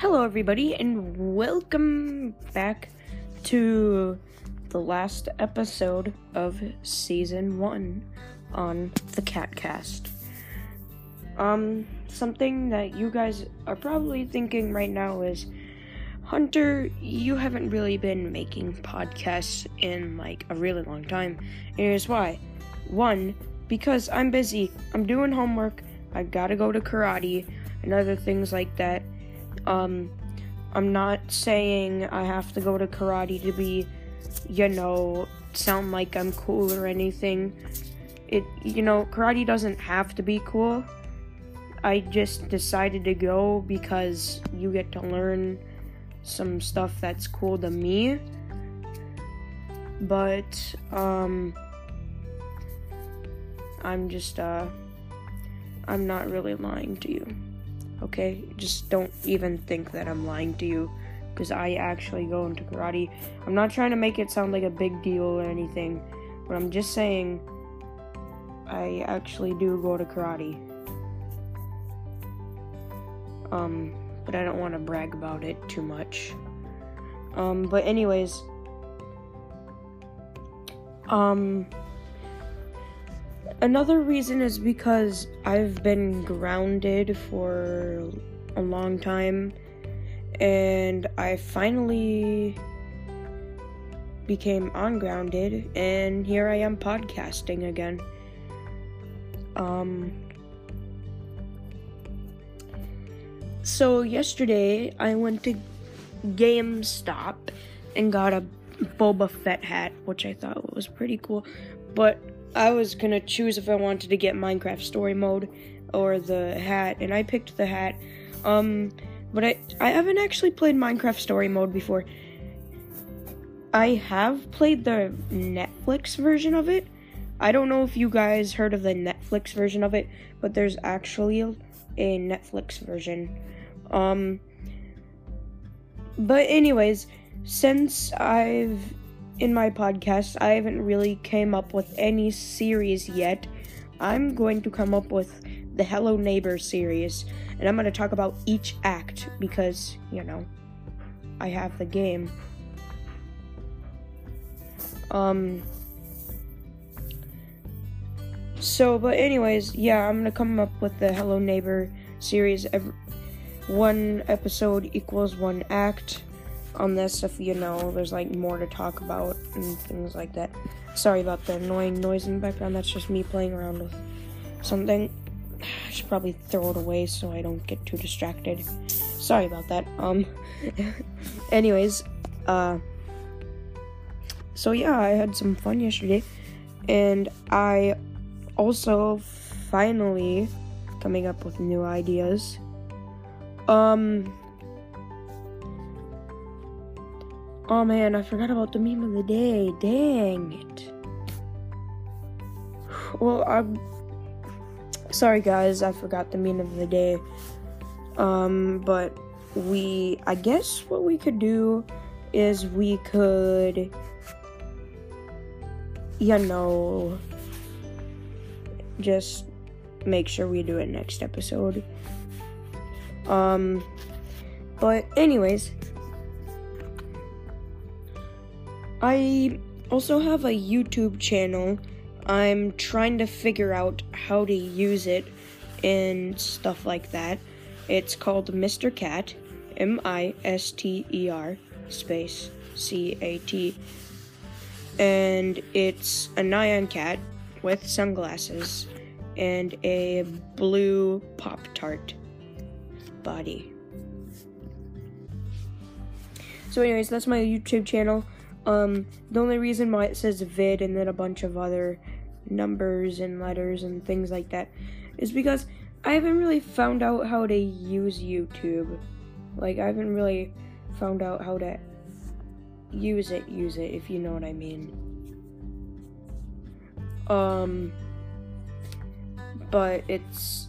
Hello, everybody, and welcome back to the last episode of season one on the Catcast. Um, something that you guys are probably thinking right now is Hunter, you haven't really been making podcasts in like a really long time. And here's why. One, because I'm busy, I'm doing homework, I gotta go to karate, and other things like that. Um, I'm not saying I have to go to karate to be, you know, sound like I'm cool or anything. It, you know, karate doesn't have to be cool. I just decided to go because you get to learn some stuff that's cool to me. But, um, I'm just, uh, I'm not really lying to you. Okay? Just don't even think that I'm lying to you because I actually go into karate. I'm not trying to make it sound like a big deal or anything, but I'm just saying I actually do go to karate. Um, but I don't want to brag about it too much. Um, but anyways, um, another reason is because I've been grounded for a long time, and I finally became ungrounded, and here I am podcasting again. Um, so yesterday I went to GameStop and got a Boba Fett hat, which I thought was pretty cool. But I was gonna choose if I wanted to get Minecraft Story Mode or the hat, and I picked the hat. Um, but I I haven't actually played Minecraft Story Mode before. I have played the Netflix version of it. I don't know if you guys heard of the Netflix version of it, but there's actually a Netflix version. Um, but anyways, since I've in my podcast, I haven't really came up with any series yet. I'm going to come up with the Hello Neighbor series, and I'm going to talk about each act because, you know, I have the game. Um so, but anyways, yeah, I'm going to come up with the Hello Neighbor series every one episode equals one act on this if you know there's like more to talk about and things like that. Sorry about the annoying noise in the background, that's just me playing around with something. I should probably throw it away so I don't get too distracted. Sorry about that. Um anyways, uh so yeah, I had some fun yesterday and I also finally coming up with new ideas. Um Oh man, I forgot about the meme of the day. Dang it. Well, I'm sorry guys, I forgot the meme of the day. Um, but we I guess what we could do is we could you know just make sure we do it next episode. Um but anyways, I also have a YouTube channel. I'm trying to figure out how to use it and stuff like that. It's called Mr. Cat, M I S T E R space C A T. And it's a Nyan cat with sunglasses and a blue Pop Tart body. So, anyways, that's my YouTube channel. Um, the only reason why it says vid and then a bunch of other numbers and letters and things like that is because I haven't really found out how to use YouTube. Like, I haven't really found out how to use it, use it, if you know what I mean. Um, but it's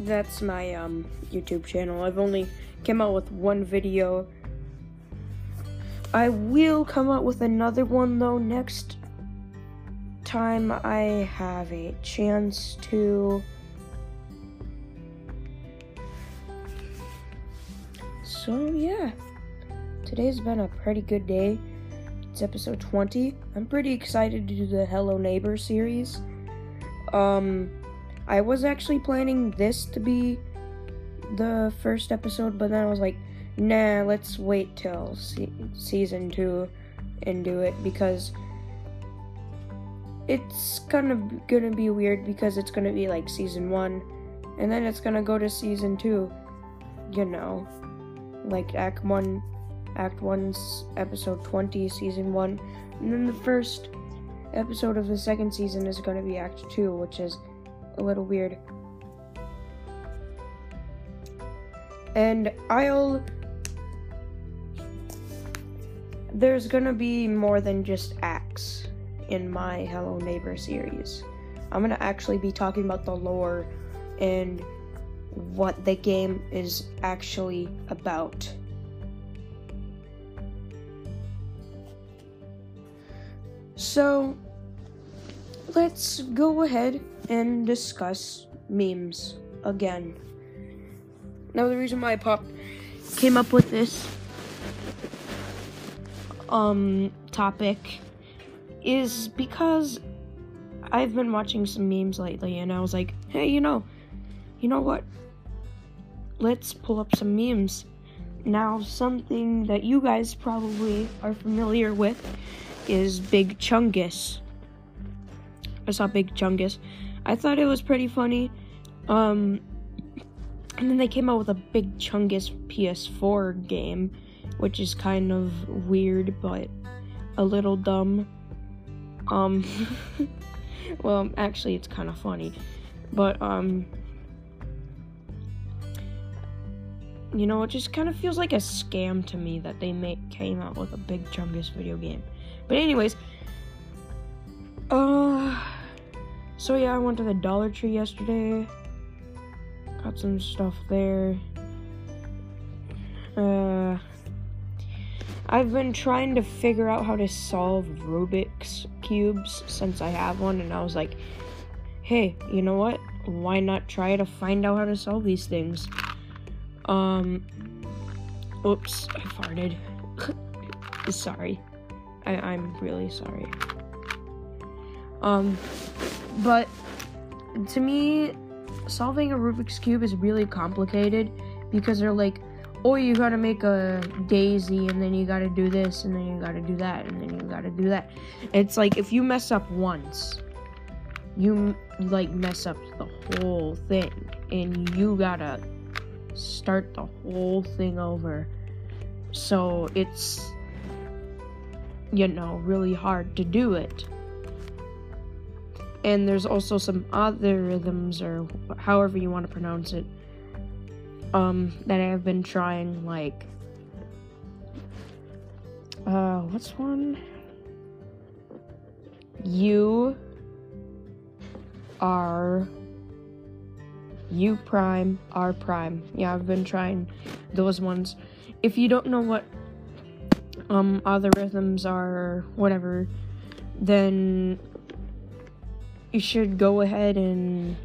that's my um YouTube channel. I've only came out with one video I will come up with another one though next time I have a chance to. so yeah, today's been a pretty good day. It's episode 20. I'm pretty excited to do the Hello Neighbor series. Um, I was actually planning this to be the first episode, but then I was like, nah, let's wait till se- season two and do it because it's kind of gonna be weird because it's gonna be like season one and then it's gonna go to season two, you know, like Act One, Act One's episode 20, season one, and then the first episode of the second season is gonna be Act Two, which is a little weird. And I'll. There's gonna be more than just acts in my Hello Neighbor series. I'm gonna actually be talking about the lore and what the game is actually about. So, let's go ahead and discuss memes again. Now, the reason why I pop came up with this um topic is because I've been watching some memes lately, and I was like, hey, you know, you know what? Let's pull up some memes. Now, something that you guys probably are familiar with is Big Chungus. I saw Big Chungus. I thought it was pretty funny. Um, and then they came out with a Big Chungus PS4 game, which is kind of weird, but a little dumb. Um, well, actually, it's kind of funny, but um, you know, it just kind of feels like a scam to me that they make came out with a Big Chungus video game. But anyways, uh, so yeah, I went to the Dollar Tree yesterday. Got some stuff there. Uh, I've been trying to figure out how to solve Rubik's cubes since I have one, and I was like, hey, you know what? Why not try to find out how to solve these things? Um, oops, I farted. sorry. I, I'm really sorry. Um, but to me, solving a Rubik's Cube is really complicated because they're like, oh, you gotta make a daisy, and then you gotta do this, and then you gotta do that, and then you gotta do that. It's like if you mess up once, you like mess up the whole thing, and you gotta start the whole thing over. So it's, you know, really hard to do it. And there's also some other rhythms, or however you want to pronounce it, um, that I've been trying, like, uh, what's one? You are U prime, R prime. Yeah, I've been trying those ones. If you don't know what um other rhythms are, whatever, then you should go ahead and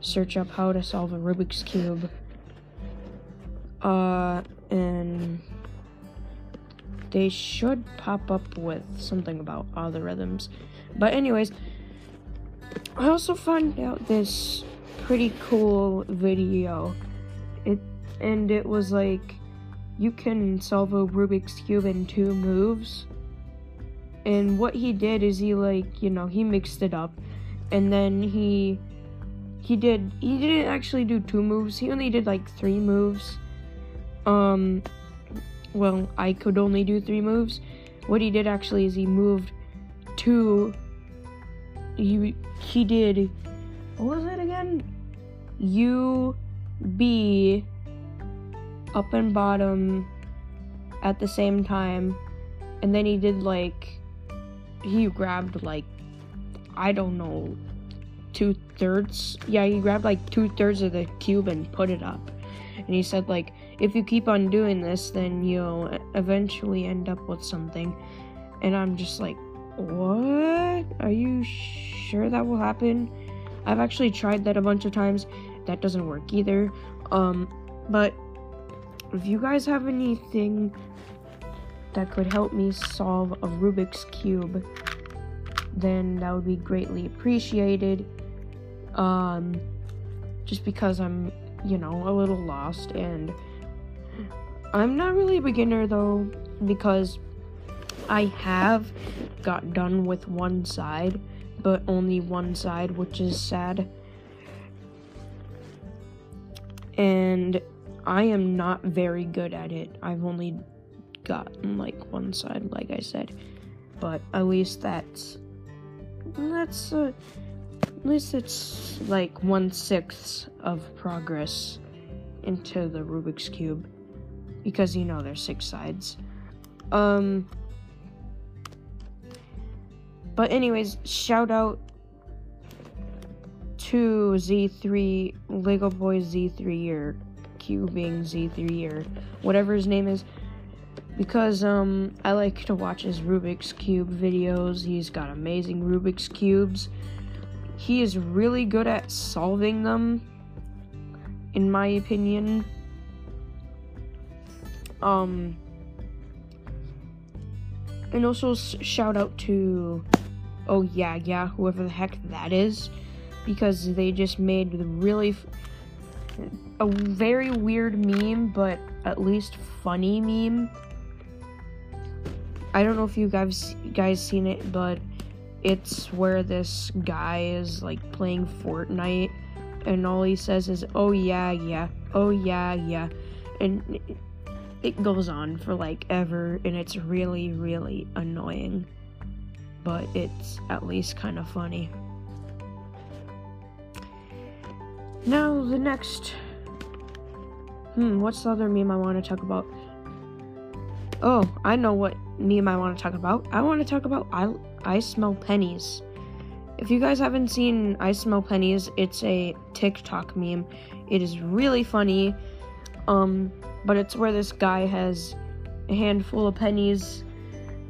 search up how to solve a Rubik's cube. Uh, and they should pop up with something about all the rhythms. But anyways, I also found out this pretty cool video. It and it was like you can solve a Rubik's cube in two moves. And what he did is he like, you know, he mixed it up and then he he did he didn't actually do two moves. He only did like three moves. Um well, I could only do three moves. What he did actually is he moved two he he did what was it again? U, B, up and bottom at the same time. And then he did like, he grabbed like, I don't know, two thirds. Yeah, he grabbed like two thirds of the cube and put it up. And he said, like, if you keep on doing this, then you'll eventually end up with something. And I'm just like, what? Are you sure that will happen? I've actually tried that a bunch of times. That doesn't work either. Um, but if you guys have anything that could help me solve a Rubik's Cube, then that would be greatly appreciated. Um, just because I'm, you know, a little lost and I'm not really a beginner though, because I have got done with one side, but only one side, which is sad. And I am not very good at it. I've only gotten like one side, like I said. But at least that's that's uh, at least it's like one sixth of progress into the Rubik's cube because you know there's six sides. Um. But anyways, shout out to Z3 Lego Boy Z3 or cubing Z3 or whatever his name is because um I like to watch his Rubik's cube videos. He's got amazing Rubik's cubes. He is really good at solving them in my opinion. Um and also shout out to oh yeah, yeah, whoever the heck that is because they just made really a very weird meme but at least funny meme. I don't know if you guys guys seen it, but it's where this guy is like playing Fortnite and all he says is oh yeah yeah oh yeah yeah and it goes on for like ever and it's really really annoying but it's at least kind of funny now the next hmm what's the other meme i want to talk about oh i know what meme I want to talk about. I want to talk about I, I Smell Pennies. If you guys haven't seen I Smell Pennies, it's a TikTok meme. It is really funny. Um, but it's where this guy has a handful of pennies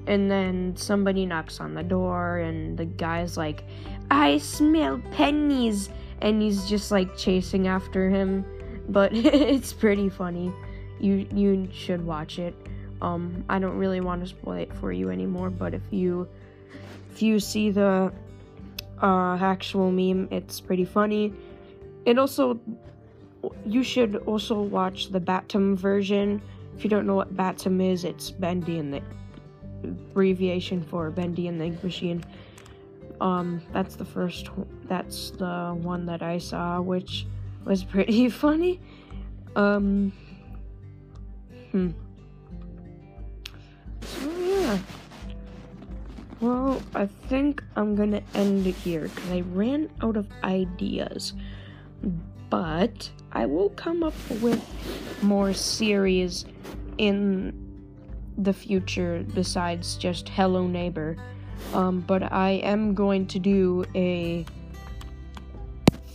and then somebody knocks on the door and the guy's like, I smell pennies and he's just like chasing after him. But it's pretty funny. You you should watch it. Um, I don't really want to spoil it for you anymore, but if you if you see the uh, actual meme, it's pretty funny. It also you should also watch the BATIM version. If you don't know what BATIM is, it's Bendy and the abbreviation for Bendy and the Ink Machine. Um, that's the first. That's the one that I saw, which was pretty funny. Um, hmm. So yeah. Well, I think I'm gonna end it here because I ran out of ideas. But I will come up with more series in the future besides just Hello Neighbor. Um, but I am going to do a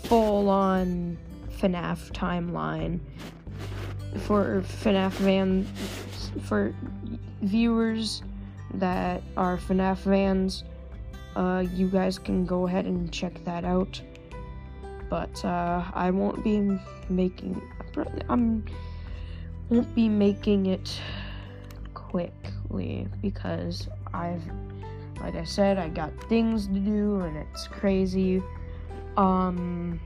full on FNAF timeline for FNAF van for viewers that are FNAF fans, uh, you guys can go ahead and check that out. But uh, I won't be making. I'm won't be making it quickly because I've, like I said, I got things to do and it's crazy. Um,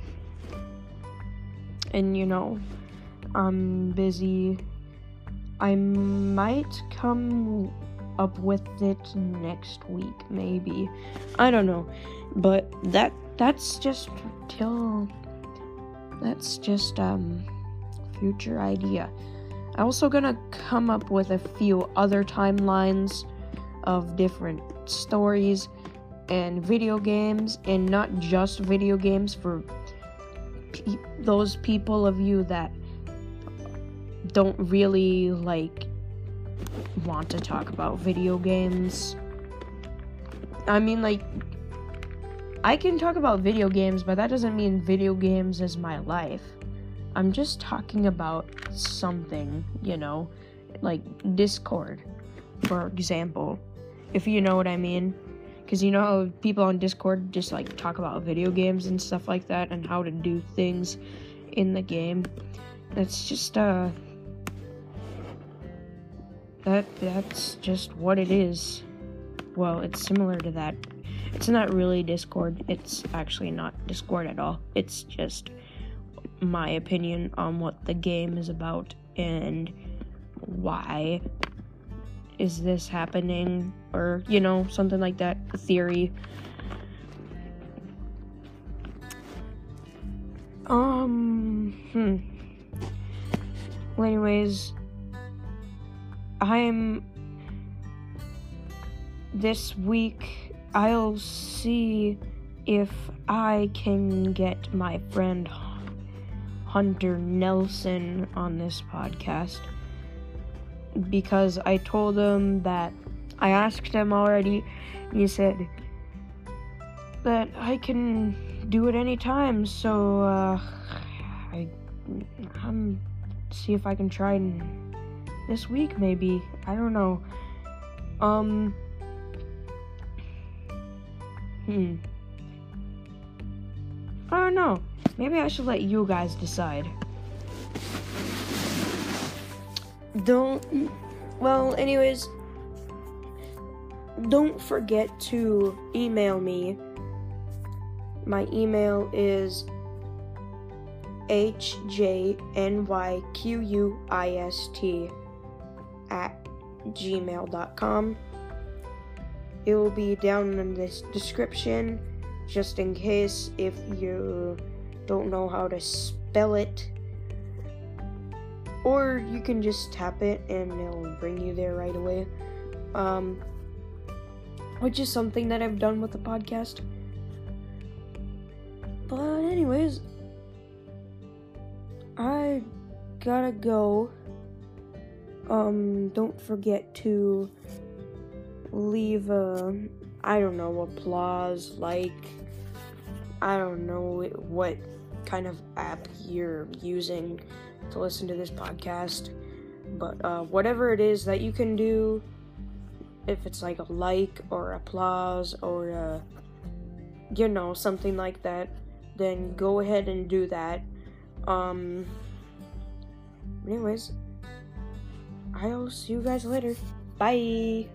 and you know, I'm busy. I might come up with it next week, maybe. I don't know. But that that's just till that's just um future idea. I'm also gonna come up with a few other timelines of different stories and video games, and not just video games for pe- those people of you that don't really like want to talk about video games. I mean, like, I can talk about video games, but that doesn't mean video games is my life. I'm just talking about something, you know, like Discord, for example, if you know what I mean. Because you know how people on Discord just like talk about video games and stuff like that and how to do things in the game. That's just, uh, that that's just what it is. Well, it's similar to that. It's not really Discord. It's actually not Discord at all. It's just my opinion on what the game is about and why is this happening or you know something like that theory um hmm well anyways i'm this week i'll see if i can get my friend hunter nelson on this podcast because I told him that I asked him already. And he said that I can do it anytime. So uh, I I'm see if I can try this week maybe. I don't know. Um. Hmm. I don't know. Maybe I should let you guys decide don't well anyways don't forget to email me my email is hjnyquist at gmail.com it will be down in this description just in case if you don't know how to spell it or you can just tap it and it'll bring you there right away. Um, which is something that I've done with the podcast. But, anyways, I gotta go. Um, don't forget to leave a, I don't know, applause, like, I don't know what kind of app you're using to listen to this podcast. But uh, whatever it is that you can do, if it's like a like or applause or uh, you know something like that, then go ahead and do that. Um. Anyways, I'll see you guys later. Bye.